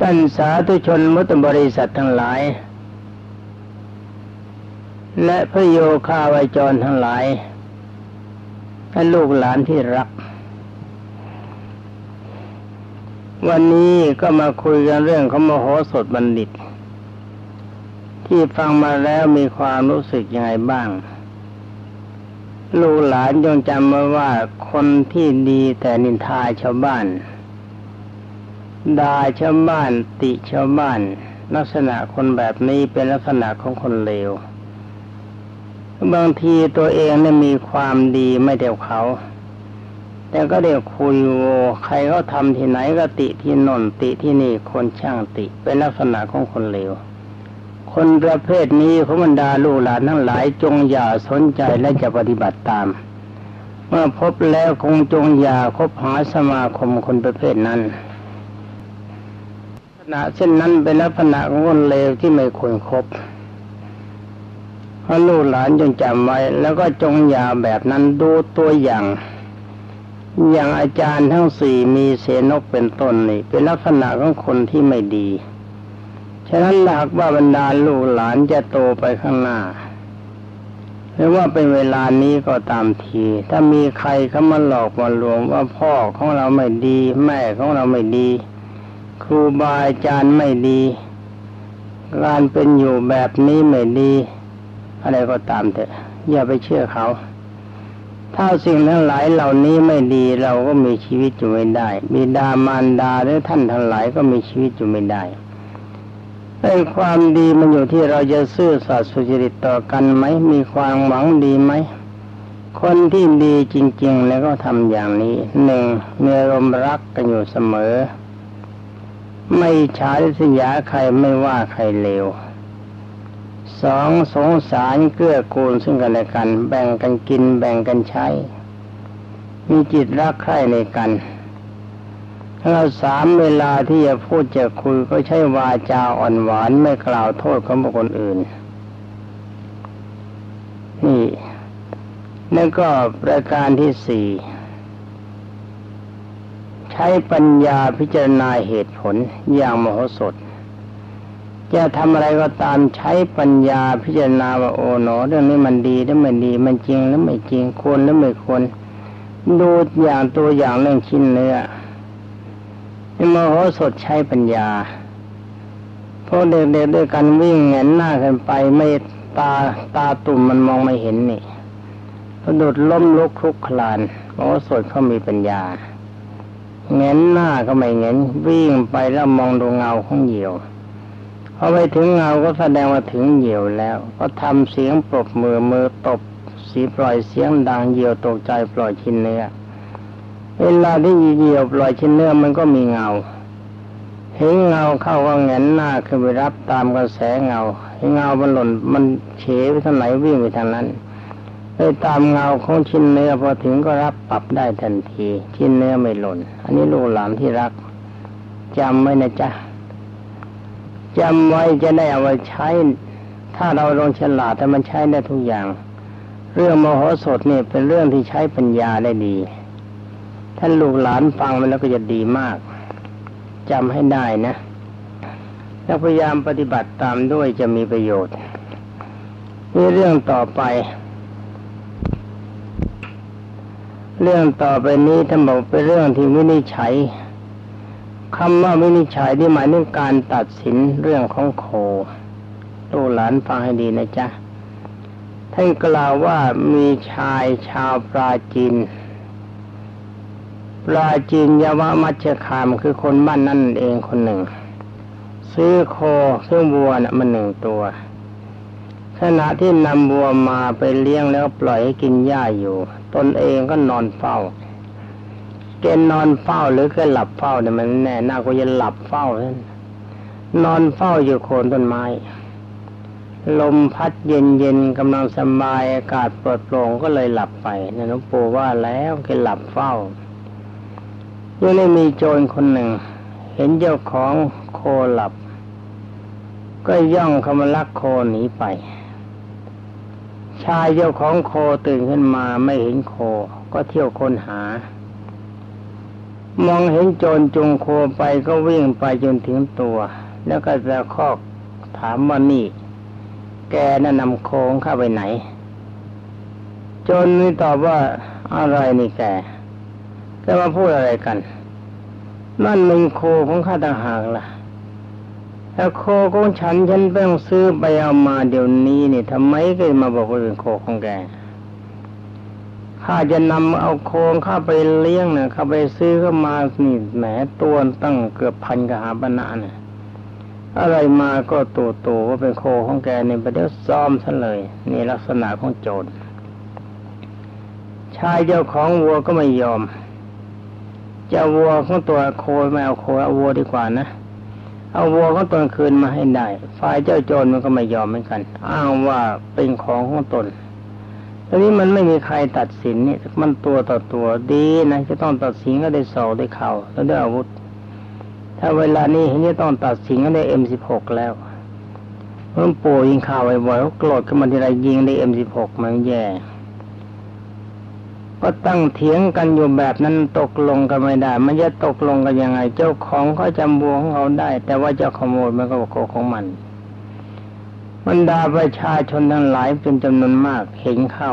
ท่านสาธุชนมุตบริษัททั้งหลาย และพระโยคาวาจรทั้งหลายและลูกหลานที่รัก วันนี้ก็มาคุยกันเรื่องของมโหสถบัณฑิต ที่ฟังมาแล้วมีความรู้สึกยังไงบ้าง ลูกหลานจงจำไว้ว่าคนที่ดีแต่นินทาชาวบ้าน ด่าชาวบ้านติชาวบ้าน ลักษณะคนแบบนี้เป็นลักษณะของคนเลว บางทีตัวเองเนี่ยมีความดีไม่เดียวเขา แต่ก็เดี๋ยวคุยโวใครเขาทำที่ไหนก็ติที่นนติที่นี่คนช่างติ เป็นลักษณะของคนเลว คนประเภทนี้ขบรรดาลูกหลานทั้งหลายจงอย่าสนใจและจะปฏิบัติตาม เมื่อพบแล้วคงจงอย่าคบหาสมาคมคนประเภทนั้น ณะเช่นนั้นเป็นลักษณะของคนเลวที่ไม่ควรครบพระลูกหลานจงจำไว้ แล้วก็จงอย่าแบบนั้นดูตัวอย่าง อย่างอาจารย์ทั้งสี่มีเสนกเป็นต้นนี่เป็นลักษณะของคนที่ไม่ดี ฉะนั้นหากว่าบรรดาลูกหลานจะโตไปข้างหน้าหรือว่าเป็นเวลานี้ก็ตามที ถ้ามีใครเข้ามาหลอกมาลวงว่าพ่อของเราไม่ดี แม่ของเราไม่ดี ครูบาอาจารย์ไม่ดีการเป็นอยู่แบบนี้ไม่ดี อะไรก็ตามเถอะอย่าไปเชื่อเขา ถ้าสิ่งทั้งหลายเหล่านี้ไม่ดีเราก็มีชีวิตอยู่ไม่ได้บิดามารดาหรือท่านทั้งหลายก็มีชีวิตอยู่ไม่ได้ไอ้ความดีมันอยู่ที่เราจะซื่อสัตย์สุจริตต่อกันไหมมีความหวังดีไหมคนที่ดีจริง ๆ แล้วก็ทำอย่างนี้หนึ่งมีอารมณ์รักกันอยู่เสมอ ไม่ฉาริษยาใครไม่ว่าใครเลวสองสงสารเกื้อกูลซึ่งกันและกัน แบ่งกันกินแบ่งกันใช้ มีจิตรักใคร่ในกันเราสามเวลาที่จะพูดจะคุยก็ใช้วาจาอ่อนหวานไม่กล่าวโทษของบุคคลอื่น นี่ แล้วก็ประการที่สี่ ใช้ปัญญาพิจารณาเหตุผลอย่างมโหสถ จะทำอะไรก็ตามใช้ปัญญาพิจารณาว่าโอ๋หนอเรื่องนี้มันดีหรือไม่ดี มันจริงหรือไม่จริงควรหรือไม่ควรดูอย่างตัวอย่างเรื่องชิ้นเนื้อมโหสถใช้ปัญญาพวกเด็กๆด้วยกันวิ่งเงนหน้ากันไปไม่ตาตาตุ่มมันมองไม่เห็นนี่พอดุดล้มลุกคลุกคลานมโหสถเขามีปัญญา เงนหน้าก็ไม่เงนวิ่งไปแล้วมองดูเงาของเหยี่ยวพอไปถึงเงาก็แสดงว่าถึงเหยี่ยวแล้ว ก็ทำเสียงปรบมือมือตบสีปล่อยเสียงดังเหยี่ยวตกใจปล่อยชิ้นเนื้อเวลาที่เหยี่ยวปล่อยชิ้นเนื้อมันก็มีเงาเห็นเงาเข้าก็เงนหน้าขึ้นไปรับตามกระแสเงาเห็นเงามันหล่นมันเฉไปทางไหนวิ่งไปทางนั้น ไปตามเงาของชิ้นเนื้อพอถึงก็รับปรับได้ทันที ชิ้นเนื้อไม่หล่น อันนี้ลูกหลานที่รักจำไว้นะจ๊ะจำไว้จะได้เอาไว้ใช้ ถ้าเราลงฉลาดแต่มันใช้ได้ทุกอย่าง เรื่องมโหสถนี่เป็นเรื่องที่ใช้ปัญญาได้ดี ท่านลูกหลานฟังมันแล้วก็จะดีมากจำให้ได้นะ แล้วพยายามปฏิบัติตามด้วยจะมีประโยชน์นี่เรื่องต่อไป เรื่องต่อไปนี้ท่านบอกเป็นเรื่องที่วินิจฉัยคำว่าวินิจฉัยที่หมายถึงการตัดสินเรื่องของโคลูกหลานฟังให้ดีนะจ๊ะท่านกล่าวว่ามีชายชาวปราจีนปราจีนยาวมัชคามคือคนบ้านนั่นเองคนหนึ่ง ซื้อโคซื้อวัวนะ่ะมันหนึ่งตัว ขณะที่นำวัวมาไปเลี้ยงแล้วปล่อยให้กินหญ้าอยู่ ตนเองก็นอนเฝ้า เกณฑ์นอนเฝ้าหรือแค่หลับเฝ้าเนี่ยมันแน่น่าก็จะหลับเฝ้านั่นนอนเฝ้าอยู่โคนต้นไม้ ลมพัดเย็นเย็นกำลังสบายอากาศปิดโปร่งก็เลยหลับไปนนหลวงปู่ว่าแล้วแกหลับเฝ้ายังไม่มีโจรคนหนึ่ง เห็นเจ้าของโคหลับ ก็ย่องเข้ามาลักโคหนีไป ชายเจ้าของโคตื่นขึ้นมาไม่เห็นโค ก็เที่ยวค้นหา มองเห็นโจรจุงโคไปก็วิ่งไปจนถึงตัว แล้วก็จะคอกถามว่านี่ แกน่ะนำโคงเข้าไปไหน โจรนี่ตอบว่าอะไรนี่แกจะมาพูดอะไรกัน นั่นเป็นโคของข้าต่างหากล่ะ ถ้าโคของฉันฉันต้องซื้อไปเอามาเดี๋ยวนี้นี่ทำไมก็มาบอกว่าเป็นโคของแกข้าจะนำเอาโคงข้าไปเลี้ยงนะข้าไปซื้อเข้ามานี่แหมตัวตั้งเกือบพันกหาบรรณาเนี่ยอะไรมาก็ตัวโตว่าเป็นโคของแกเนี่ยไปเดี๋ยวซ้อมซะเลย นี่ลักษณะของโจรชายเจ้าของวัวก็ไม่ยอมเจ้าวัวของตัวโคไม่เอาโคเอาวัวดีกว่านะ เอาวัวของตนคืนมาให้ได้ ฝ่ายเจ้าโจรมันก็ไม่ยอมเหมือนกัน อ้างว่าเป็นของของตนตอนนี้มันไม่มีใครตัดสินนี่มันตัวต่อตัวดีนะจะต้องตัดสินก็ได้สอบได้เข่าแล้วได้อาวุธ ถ้าเวลานี้เห็นจะต้องตัดสินก็ได้เอ็มสิบหกแล้วมื่อปู่ยิงข่าวบ่อยๆเขาโกรธขึ้นมาทีไรยิงได้เอ็มสิบหกมันแย่ ก็ตั้งเถียงกันอยู่แบบนั้นตกลงกันไม่ได้ มันจะตกลงกันยังไง เจ้าของเขาจำบัวของเขาได้ แต่ว่าเจ้าขโมยมันก็บอกของมันบรรดาประชาชนทั้งหลายเป็นจำนวนมากเห็นเข้า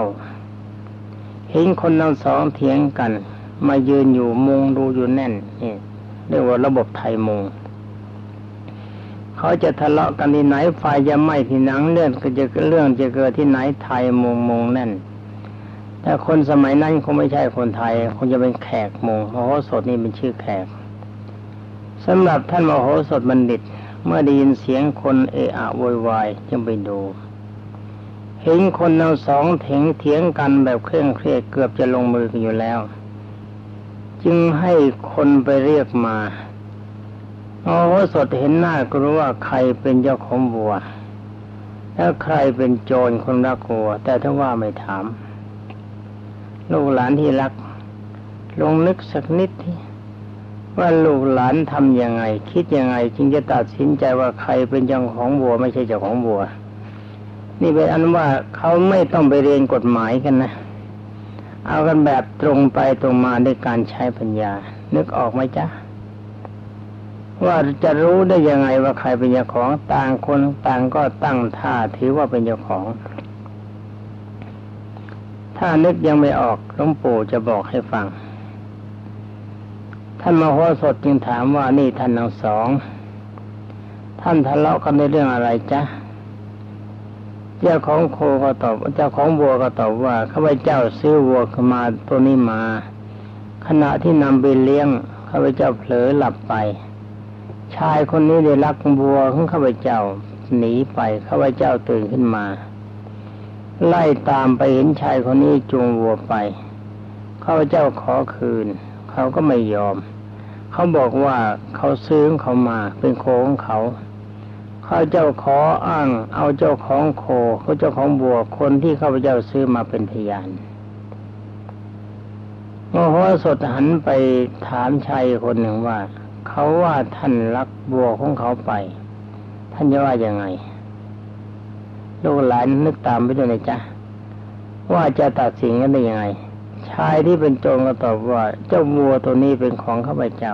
เห็นคนทั้งสองเถียงกัน มายืนอยู่มุงดูอยู่แน่นนี่เรียกว่าระบบไทยมุงเขาจะทะเลาะกันที่ไหนฝ่ายจะไหม่ที่หนังเรื่องก็จะเรื่องจะเกิดที่ไหนไทยมุงมุงแน่น แต่คนสมัยนั้นคงไม่ใช่คนไทย คงจะเป็นแขกมงมโหสถนี่เป็นชื่อแขกสำหรับท่านมโหสถบัณฑิต เมื่อได้ยินเสียงคนเอะอะโวยวายจึงไปดู เห็นคนเราสองเถียงเถียงกันแบบเคร่งเครียดเกือบจะลงมือกันอยู่แล้ว จึงให้คนไปเรียกมาโอ้สดเห็นหน้าก็รู้ว่าใครเป็นเจ้าของบัว แล้วใครเป็นโจรคนรักวัว แต่ถ้าว่าไม่ถาม ลูกหลานที่รัก ลงนึกสักนิดที่ว่าลูกหลานทำยังไง คิดยังไง จึงจะตัดสินใจว่าใครเป็นเจ้าของบัว ไม่ใช่เจ้าของบัว นี่เป็นอันว่าเขาไม่ต้องไปเรียนกฎหมายกันนะ เอากันแบบตรงไปตรงมาด้วยการใช้ปัญญา นึกออกไหมจ๊ะว่าจะรู้ได้ยังไงว่าใครเป็นเจ้าของต่างคนต่างก็ตั้งท่าถือว่าเป็นเจ้าของ ถ้านึกยังไม่ออกหลวงปู่จะบอกให้ฟัง ท่านมโหสถจึงถามว่านี่ท่านทั้งสอง ท่านทะเลาะกันในเรื่องอะไรจ๊ะ เจ้าของโคก็ตอบ เจ้าของวัวก็ตอบว่าข้าพเจ้าซื้อวัวขึ้นมาตัวนี้มา ขณะที่นำไปเลี้ยงข้าพเจ้าเผลอหลับไป ชายคนนี้ได้ลักวัวของข้าพเจ้าหนีไปข้าพเจ้าตื่นขึ้นมา ไล่ตามไปเห็นชายคนนี้จูงวัวไปข้าพเจ้าขอคืน เขาก็ไม่ยอม เขาบอกว่าเขาซื้อเขามาเป็นโคของเขาเขาเจ้าขออ้าง เอาเจ้าของโคเขาเจ้าของบัวคนที่ข้าพเจ้าซื้อมาเป็นพยานโมโหสดหันไปถามชายคนหนึ่งว่า เขาว่าท่านรักบัวของเขาไป ท่านจะว่ายังไง ลูกหลานนึกตามไปด้วยนะจ๊ะว่าจะตัดสินกันได้ยังไง ชายที่เป็นโจรก็ตอบว่า เจ้าวัวตัวนี้เป็นของข้าพเจ้า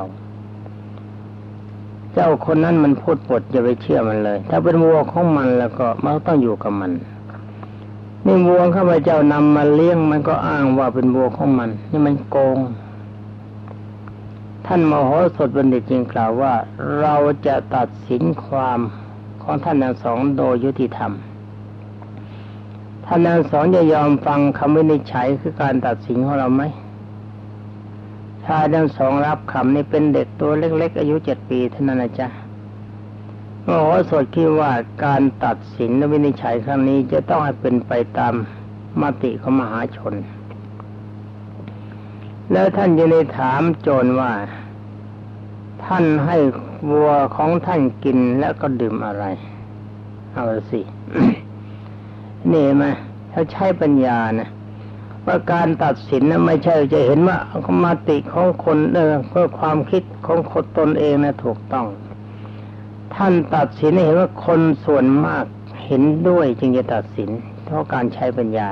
เจ้าคนนั้นมันพูดปดอย่าไปเชื่อมันเลย ถ้าเป็นวัวของมันแล้วก็มันต้องอยู่กับมันนี่วัวข้าพเจ้านำมาเลี้ยงมันก็อ้างว่าเป็นวัวของมัน นี่มันโกง ท่านมโหสถบัณฑิตจึงกล่าวว่า เราจะตัดสินความของท่านทั้งสองโดยยุติธรรม ท่านทั้งสองจะยอมฟังคำวินิจฉัยคือการตัดสินของเราไหมชายทั้งสองรับคำนี้เป็นเด็กตัวเล็ก ๆ อายุเจ็ดปีเท่านั้นนะจ๊ะโอ้โหสดคิดว่าการตัดสินและวินิจฉัยครั้งนี้จะต้องให้เป็นไปตามมติของมหาชน แล้วท่านจะได้ถามโจรว่า ท่านให้วัวของท่านกินแล้วก็ดื่มอะไร เอาสิ นี่มาถ้าใช้ปัญญานะว่าการตัดสินนะไม่ใช่จะเห็นว่ามาติของคนเออเพื่อความคิดของคนตนเองนะถูกต้อง ท่านตัดสินเห็นว่าคนส่วนมากเห็นด้วยจึงจะตัดสิน เพราะการใช้ปัญญา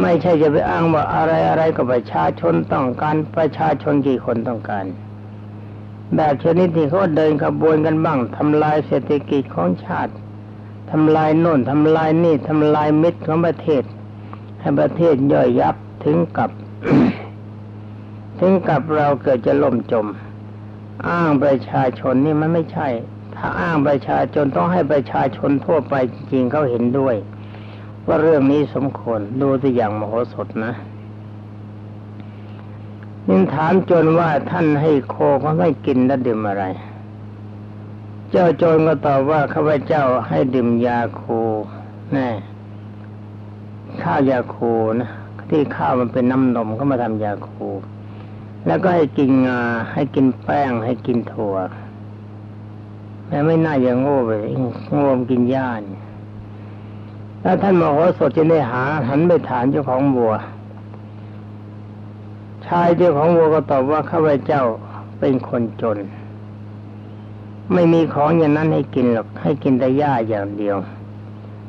ไม่ใช่จะไปอ้างว่าอะไรอะไรก็ประชาชนต้องการประชาชนกี่คนต้องการแบบชนิดที่เขาเดินขบวนกันบ้างทำลายเศรษฐกิจของชาติ ทำลายโน่นทำลายนี่ทำลายมิตรของประเทศ ให้ประเทศย่อยยับถึงกับ ถึงกับเราเกิดจะล่มจม อ้างประชาชนนี่มันไม่ใช่ ถ้าอ้างประชาชนต้องให้ประชาชนทั่วไปจริงเขาเห็นด้วย ว่าเรื่องนี้สมควรดูตัวอย่างมโหสถนะนินถามจนว่าท่านให้โคเขาให้กินและดื่มอะไร เจ้าโจรก็ตอบว่าข้าพเจ้าให้ดื่มยาคูแน่ข้าวยาคูนะที่ข้าวมันเป็นน้ำนมเขามาทำยาคูแล้วก็ให้กินงาให้กินแป้ง ให้กินถั่วแม่ไม่น่าอย่างโง่ไปโง่กินหญ้านี่แล้วท่านมโหสถจะได้หา หันไปถามเจ้าของบัว ชายเจ้าของวัวก็ตอบว่าข้าพเจ้าเป็นคนจน ไม่มีของอย่างนั้นให้กินหรอกให้กินแต่หญ้าอย่างเดียว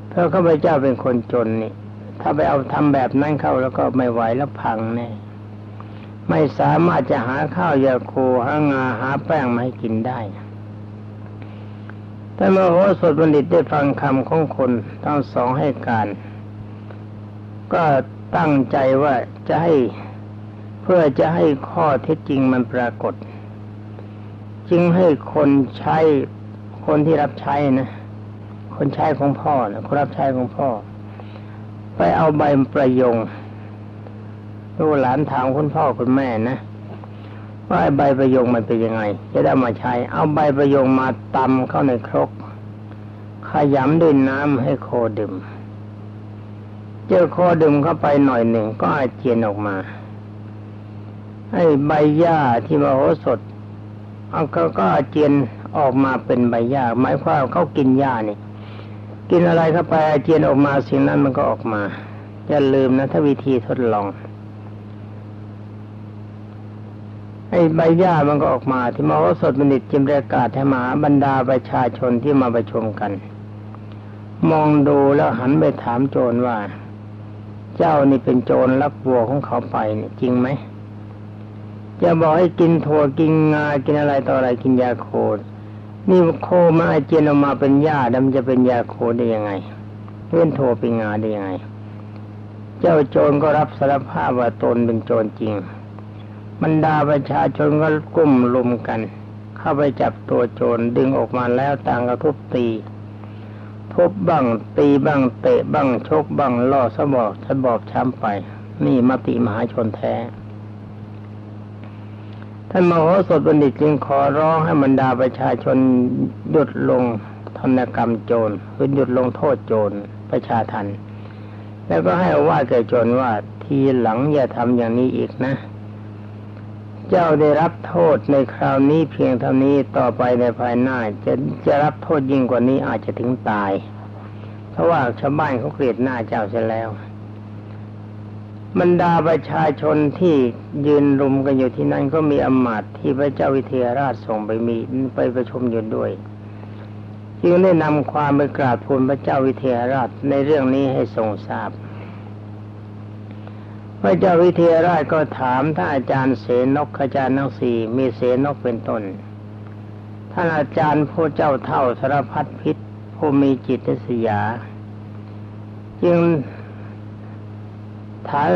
เพราะข้าพเจ้าเป็นคนจนนี่ ถ้าไปเอาทำแบบนั้นเข้าแล้วก็ไม่ไหวแล้วพังแน่ไม่สามารถจะหาข้าวยาคูหางาหาแป้งมาให้กินได้แต่เมื่อโหสถบัณฑิตได้ฟังคำของคนทั้งสองให้การ ก็ตั้งใจว่าจะให้เพื่อจะให้ข้อเท็จจริงมันปรากฏ จึงให้คนใช้คนที่รับใช้นะ คนใช้ของพ่อนะคนรับใช้ของพ่อ ไปเอาใบประยงลูกหลานถามคุณพ่อคุณแม่นะว่าใบประยงมันเป็นยังไง จะได้มาใช้ เอาใบประยงมาตำเข้าในครก ขยำด้วยน้ำให้โคดื่มเจอโคดื่มเข้าไปหน่อยหนึ่งก็อาเจียนออกมาไอ้ใบหญ้าที่มโหสถ เอาเขาก็อาเจียนออกมาเป็นใบหญ้าหมายความเขากินหญ้านี่ กินอะไรเข้าไปอาเจียนออกมาสิ่งนั้นมันก็ออกมาอย่าลืมนะถ้าวิธีทดลองไอ้ใบหญ้ามันก็ออกมา ที่มโหสถบัณฑิตจิมประกาศให้มาบรรดาประชาชนที่มาประชุมกัน มองดูแล้วหันไปถามโจรว่า เจ้านี่เป็นโจรลักวัวของเขาไปเนี่ยจริงไหม จะบอกให้กินถั่วกินงากินอะไรต่ออะไรกินยาโคดนี่โคมาอาเจียนออกมาเป็นหญ้าดำจะเป็นยาโคได้ยังไงเลื่อนถั่วเป็นงาได้ยังไง เจ้าโจรก็รับสารภาพว่าตนเป็นโจรจริงบรรดาประชาชนก็กุ้มลุมกัน เข้าไปจับตัวโจรดึงออกมาแล้วต่างกระทุบตีทุบบ้างตีบ้างเตะบ้างชกบ้างล่อสมบอกสบอบช้ำไป นี่มติมหาชนแท้ ท่านมโหสถบัณฑิตจึงขอร้องให้บรรดาประชาชนหยุดลงธนกรรมโจรคือหยุดลงโทษโจรประชาทันแล้วก็ให้ว่าแก่โจรว่าทีหลังอย่าทำอย่างนี้อีกนะ เจ้าได้รับโทษในคราวนี้เพียงเท่านี้ต่อไปในภายหน้า จะจะรับโทษยิ่งกว่านี้อาจจะถึงตาย เพราะว่าชาวบ้านเขาเกลียดหน้าเจ้าเสียแล้ว บรรดาประชาชนที่ยืนรุมกันอยู่ที่นั่นก็มีอมาตย์ที่พระเจ้าวิเทหราชส่งไปมีไปประชุมอยู่ด้วย จึงได้นำความไปกราบทูลพระเจ้าวิเทหราชในเรื่องนี้ให้ทรงทราบ พระเจ้าวิเทหราชก็ถามท่านอาจารย์เสนกอาจารย์ทั้งสีมีเสนกเป็นต้นท่านอาจารย์ผู้เจ้าเท่าสารพัดพิษผู้มีจิตสยา จึง ถาม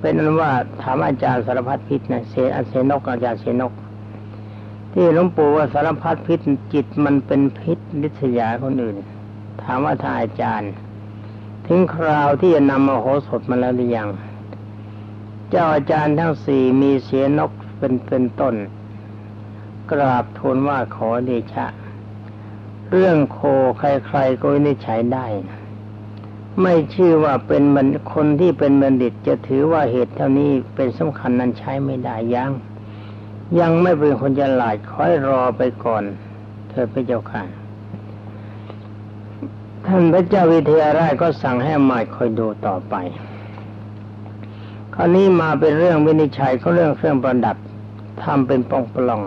เป็นนั้นว่าถามอาจารย์สารพัดพิษนะเสเสนกอาจารย์เสนก ที่หลวงปู่ว่าสารพัดพิษจิตมันเป็นพิษลิษยาคนอื่น ถามว่าท่านอาจารย์ ถึงคราวที่จะนำมโหสถมาแล้วหรือยัง เจ้าอาจารย์ทั้งสี่มีเสียนกเป็นเป็นต้น กราบทูลว่าขอเดชะ เรื่องโคใครๆก็วินิจฉัยได้ ไม่ชื่อว่าเป็นมันคนที่เป็นบัณฑิตจะถือว่าเหตุเท่านี้เป็นสำคัญนั้นใช้ไม่ได้ยังยังไม่เป็นคนฉลาดคอยรอไปก่อน เธอพระเจ้าค่ะท่านพระเจ้าวิเทหราชก็สั่งให้มาคอยดูต่อไป คราวนี้มาเป็นเรื่องวินิจฉัยเขาเรื่องเครื่องประดับทำเป็นปองปลอง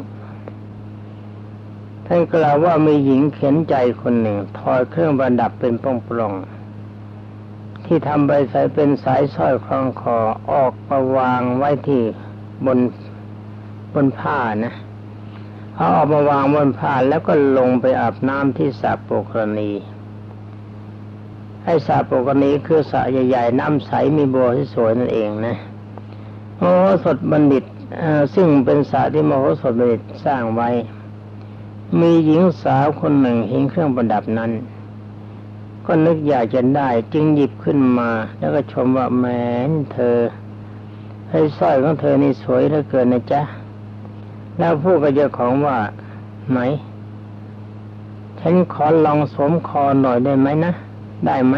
ท่านกล่าวว่ามีหญิงเข็นใจคนหนึ่งถอยเครื่องประดับเป็นปองปลอง ที่ทำไปใสเป็นสายสร้อยคล้องคอออกมาวางไว้ที่บนบนผ้านะเขาออกมาวางบนผ้าแล้วก็ลงไปอาบน้ำที่สระปกรณีให้สระปกรณีคือสระใหญ่ๆน้ำใสมีบัวที่สวยนั่นเองนะโมโหสถบัณฑิตซึ่งเป็นสระที่มโหสถบัณฑิตสร้างไว้ มีหญิงสาวคนหนึ่งเห็นเครื่องประดับนั้น ก็นึกอยากจะได้จึงหยิบขึ้นมา แล้วก็ชมว่าแหมเธอให้สร้อยของเธอนี่สวยเหลือเกินนะจ๊ะแล้วพูดกับเจ้าของว่าไหนฉันขอลองสวมคอหน่อยได้ไหมนะได้ไหม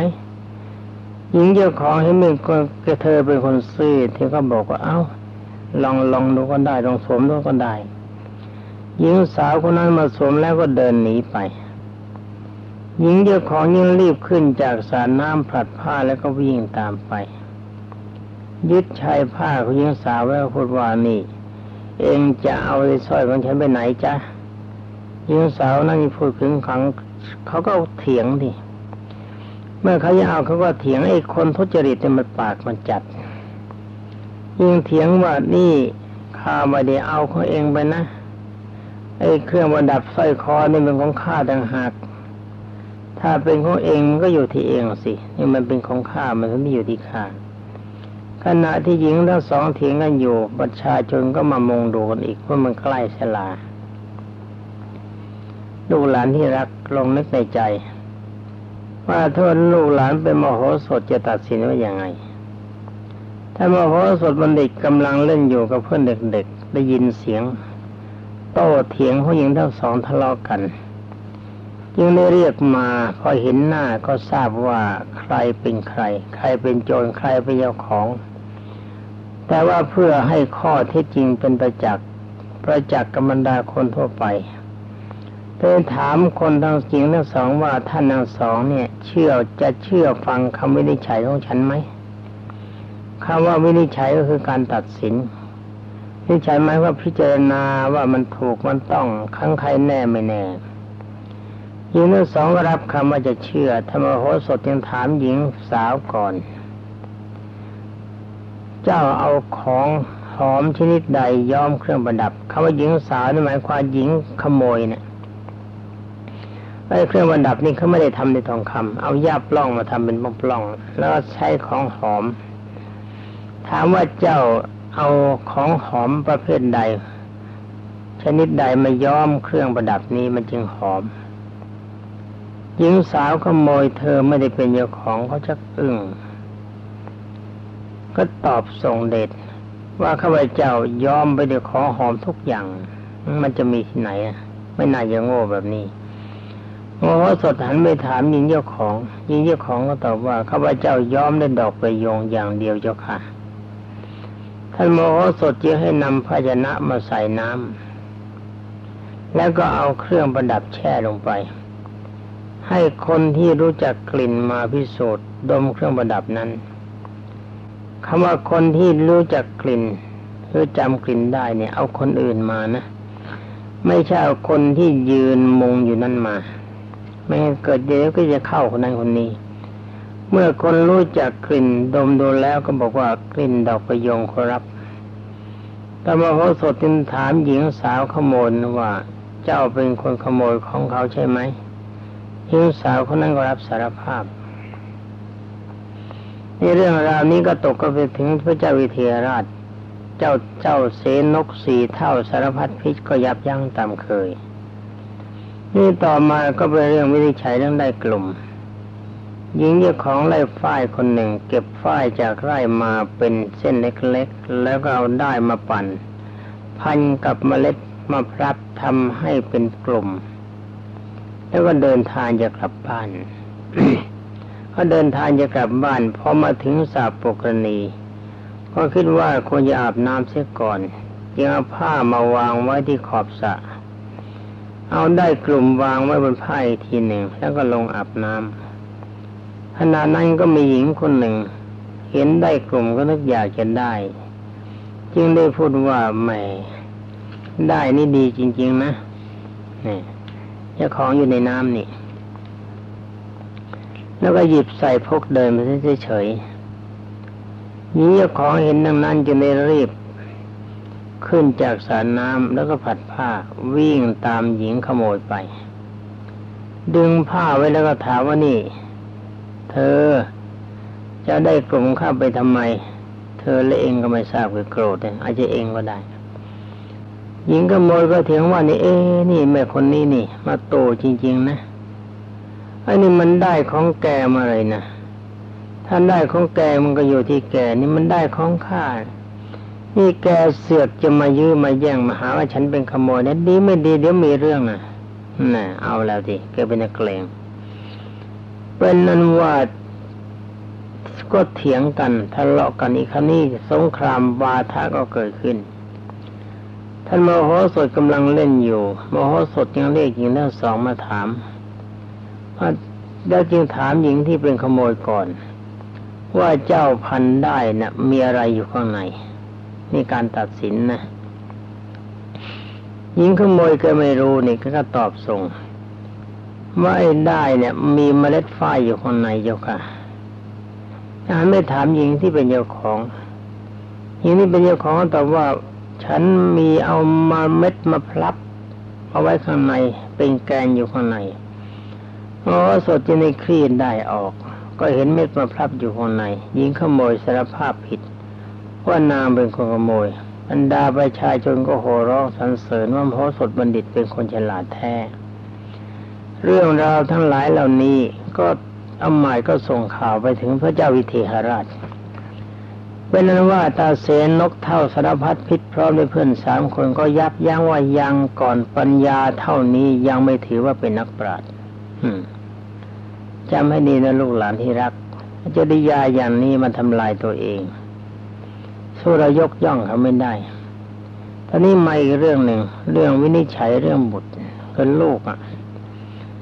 หญิงเจ้าของเห็นมีคนเธอเป็นคนซื่อที่ก็บอกว่า เอา้า ลองลองดูก็ได้ลองสวมดูก็ได้หญิงสาวคนนั้นมาสวมแล้วก็เดินหนีไป หญิงเจ้าของยิ่งรีบขึ้นจากสารน้ำผลัดผ้าแล้วก็วิ่งตามไป ยึดชายผ้าของหญิงสาวไว้พูดว่านี่ เองจะเอาสร้อยของฉันไปไหนจ๊ะหญิงสาวนั่งพูดถึงขังเขาก็เถียงดิเมื่อเขาจะเอาเขาก็เถียงไอ้คนทุจริตเนี่ยมันปากมันจัดยิ่งเถียงว่านี่ข้าไม่ได้เอาของเองไปนะไอ้เครื่องประดับสร้อยคอนี่เป็นของข้าต่างหาก ถ้าเป็นของเองมันก็อยู่ที่เองสินี่มันเป็นของข้ามันไม่อยู่ที่ข้าขณะที่หญิงทั้งสองเถียงกันอยู่ประชาชนก็มามองดูกันอีกว่ามันใกล้เสลาลูกหลานที่รักลงนึกในใจ ว่าถ้าลูกหลานเป็นมโหสถจะตัดสินว่าอย่างไง ถ้ามโหสถบัณฑิตกำลังเล่นอยู่กับเพื่อนเด็กๆได้ยินเสียง โต้เถียงผู้หญิงทั้งสองทะเลาะกัน จึงได้เรียกมาพอเห็นหน้าก็ทราบว่าใครเป็นใคร ใครเป็นโจรใครเป็นเจ้าของ แต่ว่าเพื่อให้ข้อเท็จจริงเป็นประจักษ์ประจักษ์กับรรดาคนทั่วไปเพื่อถามคนทั้งจริงทั้งสองว่าท่านทั้งสองเนี่ย เชื่อจะเชื่อฟังคำวินิจฉัยของฉันไหมคำว่าวินิจฉัยก็คือการตัดสินวินิจฉัยหมายว่าพิจารณาว่ามันถูกมันต้องครั้งใครแน่ไม่แน่ หญิงทั้งสองรับคำว่าจะเชื่อธรรมโหสถยังถามหญิงสาวก่อน เจ้าเอาของหอมชนิดใดย้อมเครื่องประดับคำว่าหญิงสาวนี่หมายความหญิงขโมยเนี่ยไอ้เครื่องประดับนี่เขาไม่ได้ทำในทองคำเอายาปล้องมาทำเป็นปล้อง แล้วก็ใช้ของหอม ถามว่าเจ้าเอาของหอมประเภทใด ชนิดใดมาย้อมเครื่องประดับนี้มันจึงหอม หญิงสาวขโมยเธอไม่ได้เป็นเจ้าของเขาจะอึ้งก็ตอบส่งเดชว่าข้าพเจ้ายอมไปด้วยขอหอมทุกอย่าง มันจะมีที่ไหนอะ ไม่น่าจะโง่แบบนี้โมโหสดหันไปถามยิงเจ้าของยิงเจ้าของก็ตอบว่าข้าพเจ้ายอมได้ดอกประโยงอย่างเดียวเจ้าค่ะท่านโมโหสดจึงให้นำภาชนะมาใส่น้ำแล้วก็เอาเครื่องประดับแช่ลงไป ให้คนที่รู้จักกลิ่นมาพิสูจน์ดมเครื่องประดับนั้นคำว่าคนที่รู้จักกลิ่นหรือจำกลิ่นได้เนี่ย เอาคนอื่นมานะไม่ใช่เอาคนที่ยืนมุงอยู่นั่นมา ไม่เกิดเดี๋ยวก็จะเข้าคนนั้นคนนี้ เมื่อคนรู้จักกลิ่นดมดูแล้วก็บอกว่ากลิ่นดอกประยงครับแต่มาเขาสดจึงถามหญิงสาวขโมยว่า เจ้าเป็นคนขโมยของเขาใช่ไหม หญิงสาวคนนั้นก็รับสารภาพนี่เรื่องราวนี้ก็ตกก็ไปถึงพระเจ้าวิเทหราช เจ้าเจ้าเสนกสีเท่าสารพัดพิษก็ยับยั้งตามเคย นี่ต่อมาก็เป็นเรื่องวิธีใช้เรื่องได้กลุ่มหญิงเจ้าของไร่ฝ้ายคนหนึ่ง เก็บฝ้ายจากไร่มาเป็นเส้นเล็กๆ แล้วก็เอาได้มาปั่น พันกับเมล็ดมาพลับทำให้เป็นกลุ่ม แล้วก็เดินทางจะกลับบ้านเขาเดินทางจะกลับบ้านพอมาถึงสาปกรณี ก็คิดว่าควรจะอาบน้ำเสียก่อนจึงเอาผ้ามาวางไว้ที่ขอบสระเอาได้กลุ่มวางไว้บนผ้าอีกทีหนึ่ง แล้วก็ลงอาบน้ำขณะนั้นก็มีหญิงคนหนึ่ง เห็นได้กลุ่มก็นึกอยากจะได้ จึงได้พูดว่าแหมได้นี่ดีจริง ๆ นะนี่ เจ้าของอยู่ในน้ำนี่ แล้วก็หยิบใส่พกเดินไปเฉยๆนี้เจ้าของเห็นดังนั้นจึงได้รีบ ขึ้นจากสารน้ำแล้วก็ผัดผ้าวิ่งตามหญิงขโมยไป ดึงผ้าไว้แล้วก็ถามว่านี่ เธอจะได้กลุ่มข้าไปทำไม เธอและเองก็ไม่ทราบคือโกรธอาจจะเองก็ได้ หญิงขโมยก็เถียงว่านี่เอ๊นี่แม่คนนี้นี่ มาโตจริง ๆ นะอันนี้มันได้ของแกมาเลยนะท่านได้ของแกมันก็อยู่ที่แกนี่มันได้ของข้านี่แกเสือกจะมายื้อมาแย่งมาหาว่าฉันเป็นขโมยนะดีไม่ดีเดี๋ยวมีเรื่องนะน่ะเอาแล้วสิแกเป็นนักเลงเป็นนั้นว่าก็เถียงกันทะเลาะกันอีกครั้นี้สงครามวาทะก็เกิดขึ้น ท่านมโหสถกำลังเล่นอยู่มโหสถยังเรียกหญิงทั้งสองมาถามแล้จึงถามหญิงที่เป็นขโมยก่อน ว่าเจ้าพันได้นะ่ะ มีอะไรอยู่ข้างในนี่การตัดสินนะหญิงขโมยก็ไม่รู้นี่ก็ตอบส่งว่าไอ้ได้เนี่ย มีเมล็ดฝ้ายอยู่ข้างในเจ้าค่ะถ้าไม่ถามหญิงที่เป็นเจ้าของหญิงที่เป็นเจ้าของตอบว่า ฉันมีเอามาเม็ดมาพลับเอาไว้ข้างในเป็นแกนอยู่ข้างในอ๋อสดจะในคลี่ได้ออก ก็เห็นเม็ดมาพลับอยู่ข้างในหญิงขโมยสารภาพผิดว่านางเป็นคนขโมยบรรดาประชาชนก็โห่ร้องสรรเสริญว่าพระสดบัณฑิตเป็นคนฉลาดแท้ เรื่องราวทั้งหลายเหล่านี้ก็อาหมายก็ส่งข่าวไปถึงพระเจ้าวิเทหราช เป็นนั้นว่าตาเสนนกเท่าสารพัดพิษพร้อมด้วยเพื่อนสามคนก็ยับยั้งว่ายังก่อนปัญญาเท่านี้ยังไม่ถือว่าเป็นนักปราชญ์จำให้ดีนะลูกหลานที่รักจริยาอย่างนี้มันทำลายตัวเองสู้เรายกย่องเขาไม่ได้ตอนนี้มาอีกเรื่องหนึ่งเรื่องวินิจฉัยเรื่องบุตรคือลูกอะ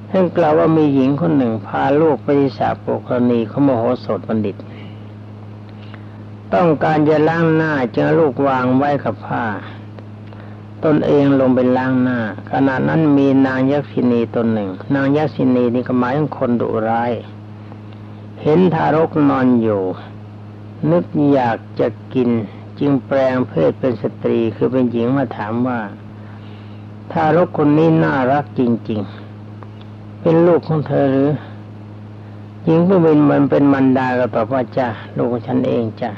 ท่านกล่าวว่ามีหญิงคนหนึ่งพาลูกไปที่สาปุกรณีเขาโมโหสดบัณฑิต ต้องการจะล้างหน้าเจอลูกวางไว้กับผ้า ตนเองลงไปล้างหน้า ขณะนั้นมีนางยักษินีตนหนึ่ง นางยักษินีนี่ก็หมายถึงคนดุร้าย เห็นทารกนอนอยู่ นึกอยากจะกินจึงแปลงเพศเป็นสตรีคือเป็นหญิงมาถามว่า ทารกคนนี้น่ารักจริง ๆ เป็นลูกของเธอหรือหญิงผู้เป็นมันเป็นมันดาก็ตอบว่าจ้าลูกฉันเองจ้า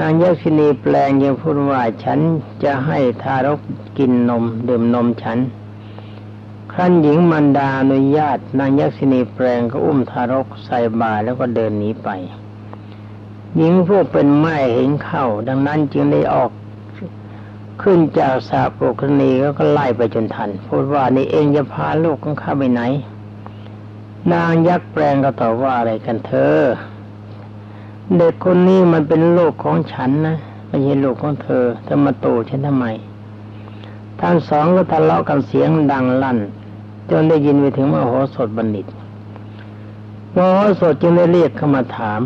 นางยักษินีแปลงยังพูดว่าฉันจะให้ทารกกินนมดื่มนมฉัน ครั้นหญิงมันดาอนุญาต นางยักษินีแปลงก็อุ้มทารกใส่บาแล้วก็เดินหนีไป หญิงผู้เป็นแม่เห็นเข้า ดังนั้นจึงได้ออกขึ้นจากสาปุคณีก็ไล่ไปจนทัน พูดว่านี่เองจะพาลูกของข้าไปไหน นางยักษ์แปลงก็ตอบว่าอะไรกันเธอ เด็กคนนี้มันเป็นลูกของฉันนะไม่ใช่ลูกของเธอเธอมาโตฉันทำไมทั้งสองก็ทะเลาะกันเสียงดังลั่น จนได้ยินไปถึงมโหสถบัณฑิตมโหสถจึงได้เรียกเข้ามาถาม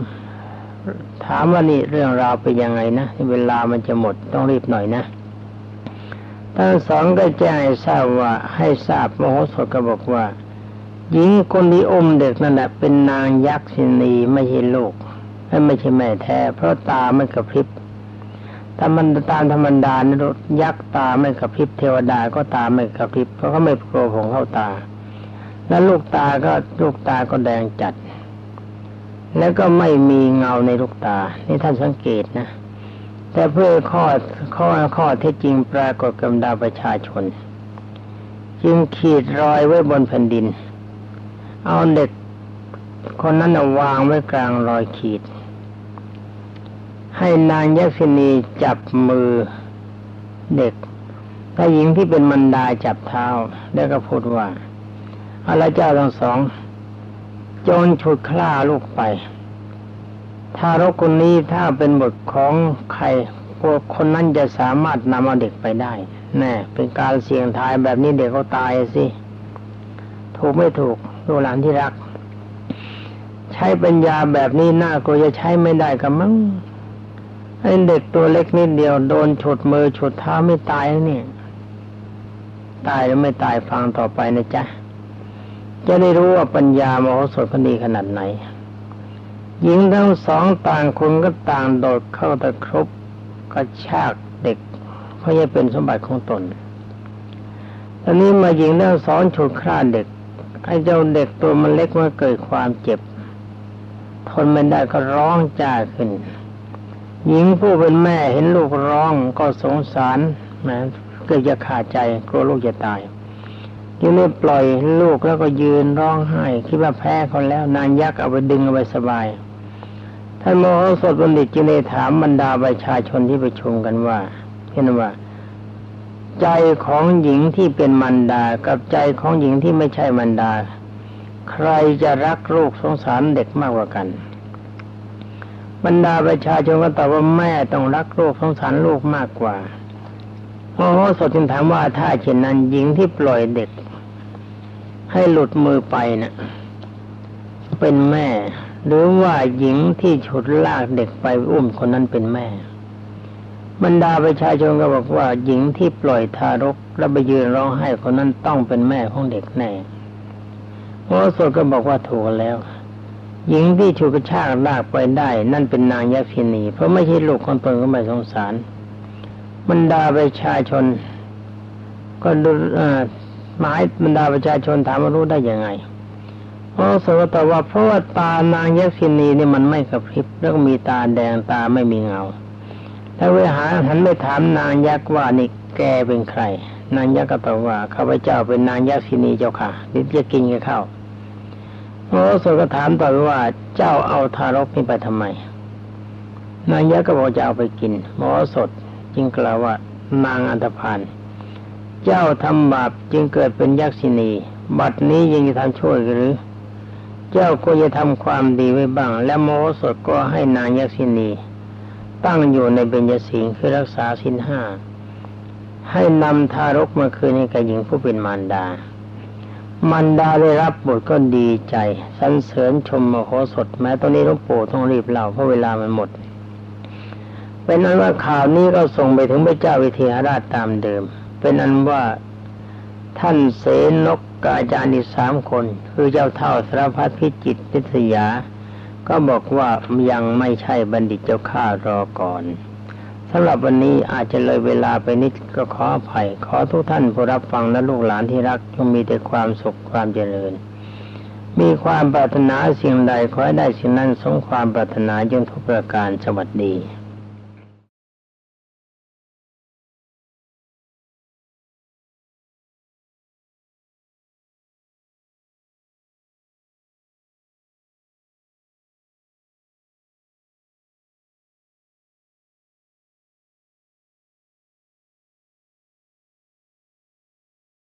ถามว่านี่เรื่องราวเป็นยังไงนะเวลามันจะหมดต้องรีบหน่อยนะทั้งสองก็แจ้งให้ทราบว่าให้ทราบมโหสถก็บอกว่า หญิงคนที่อมเด็กนั่นแหละเป็นนางยักษ์สินีไม่ใช่ลูก และไม่ใช่แม่แท้ เพราะตาไม่กระพริบถ้ามันตามธรรมดานะยักษ์ตาไม่กระพริบเทวดาก็ตาไม่กระพริบเพราะเขาไม่โกรของเข้าตา แล้วลูกตาก็ลูกตาก็แดงจัด แล้วก็ไม่มีเงาในลูกตา นี่ท่านสังเกตนะ แต่เพื่อข้อข้อข้อเท็จจริงปรากฏกับดาประชาชน จึงขีดรอยไว้บนแผ่นดิน เอาเด็กคนนั้นวางไว้กลางรอยขีด ให้นางยักษินีจับมือเด็กถ้าหญิงที่เป็นมันดาจับเท้า แล้วก็พูดว่าอะไรเจ้าทั้งสองจนฉุดคล้าลูกไป ถ้ารกคนนี้ถ้าเป็นบทของใครพวกคนนั้นจะสามารถนำเอาเด็กไปได้ แน่ เป็นการเสี่ยงทายแบบนี้เด็กเขาตายสิ ถูกไม่ถูกดูหลานที่รัก ใช้ปัญญาแบบนี้น่ากลัวจะใช้ไม่ได้กับมั้ง ไอ้เด็กตัวเล็กนิดเดียวโดนฉุดมือฉุดเท้าไม่ตายนี่ตายหรือไม่ตายฟังต่อไปนะจ๊ะ จะได้รู้ว่าปัญญามโหสถพนดีขนาดไหน หญิงทั้งสองต่างคนก็ต่างโดดเข้าตะครบกระชากเด็กเพราะจะเป็นสมบัติของตนตอนนี้มาหญิงทั้งสองฉุดคร่าเด็กไอ้เจ้าเด็กตัวมันเล็กมันเกิดความเจ็บ ทนไม่ได้ก็ร้องจ้าขึ้น หญิงผู้เป็นแม่เห็นลูกร้องก็สงสารนะเกิดจะขาดใจกลัวลูกจะตายยังไม่ปล่อยลูกแล้วก็ยืนร้องไห้คิดว่าแพ้เขาแล้วนางยักษ์เอาไปดึงเอาไปสบายท่านโมโหสถบัณฑิตจึงได้ถามบรรดาประชาชนที่ประชุมกันว่าเห็นว่า ใจของหญิงที่เป็นมันดากับใจของหญิงที่ไม่ใช่มันดา ใครจะรักลูกสงสารเด็กมากกว่ากัน บรรดาประชาชนก็ตอบว่าแม่ต้องรักลูกสงสารลูกมากกว่าโมโหสถจึงถามว่าถ้าเช่นนั้นหญิงที่ปล่อยเด็ก ให้หลุดมือไปนะ่ะ เป็นแม่ หรือว่าหญิงที่ฉุดลากเด็กไปอุ้มคนนั้นเป็นแม่ บรรดาประชาชนก็บอกว่า หญิงที่ปล่อยทารกแล้วไปยืนร้องไห้คนนั้นต้องเป็นแม่ของเด็กแน่โมสดก็บอกว่าถูกแล้ว หญิงที่ฉุดกระชากลากไปได้ นั่นเป็นนางยักษินี เพราะไม่ใช่ลูกของตนก็ไม่สงสารบรรดาประชาชน ก็ดูหมายบรรดาประชาชนถามว่ารู้ได้ยังไงเพราะสวตว่าเพราะว่าตานางยักษินีนี่มันไม่กระพริบแล้วก็มีตาแดงตาไม่มีเงาแล้วเวหาหันไปถามนางยักษ์ว่านี่แกเป็นใคร นางยักษ์ก็ตอบว่าข้าพเจ้าเป็นนางยักษินีเจ้าค่ะนี่จะกินกับข้าว พระโสก็ถามต่อไปว่าเจ้าเอาทารกนี่ไปทำไม นางยักษ์ก็บอกจะเอาไปกินหมอสดจึงกล่าวว่านางอันธพาลเจ้าทำบาปจึงเกิดเป็นยักษินีบัดนี้ยังจะทำช่วยหรือ เจ้าก็จะทำความดีไว้บ้าง และโมโหสดก็ให้นางยักษินีตั้งอยู่ในเบญจสิงคือรักษาสินห้าให้นำทารกมาคืนให้กับหญิงผู้เป็นมารดา มารดาได้รับบทก็ดีใจสรรเสริญชมโมโหสดแม้ตอนนี้หลวงปู่ต้องรีบเล่าเพราะเวลามันหมดเป็นนั้นว่าข่าวนี้ก็ส่งไปถึงพระเจ้าวิเทหราชตามเดิม เป็นอันว่าท่านเสนกกาจารย์อีกสามคน คือเจ้าเท่าสารพัดพิจิตพิทยา ก็บอกว่ายังไม่ใช่บัณฑิตเจ้าข้ารอก่อน สำหรับวันนี้อาจจะเลยเวลาไปนิดก็ขออภัย ขอทุกท่านผู้รับฟังและลูกหลานที่รักจงมีแต่ความสุขความเจริญ มีความปรารถนาสิ่งใดขอให้ได้สิ่งนั้นสมความปรารถนาจงทุกประการสวัสดี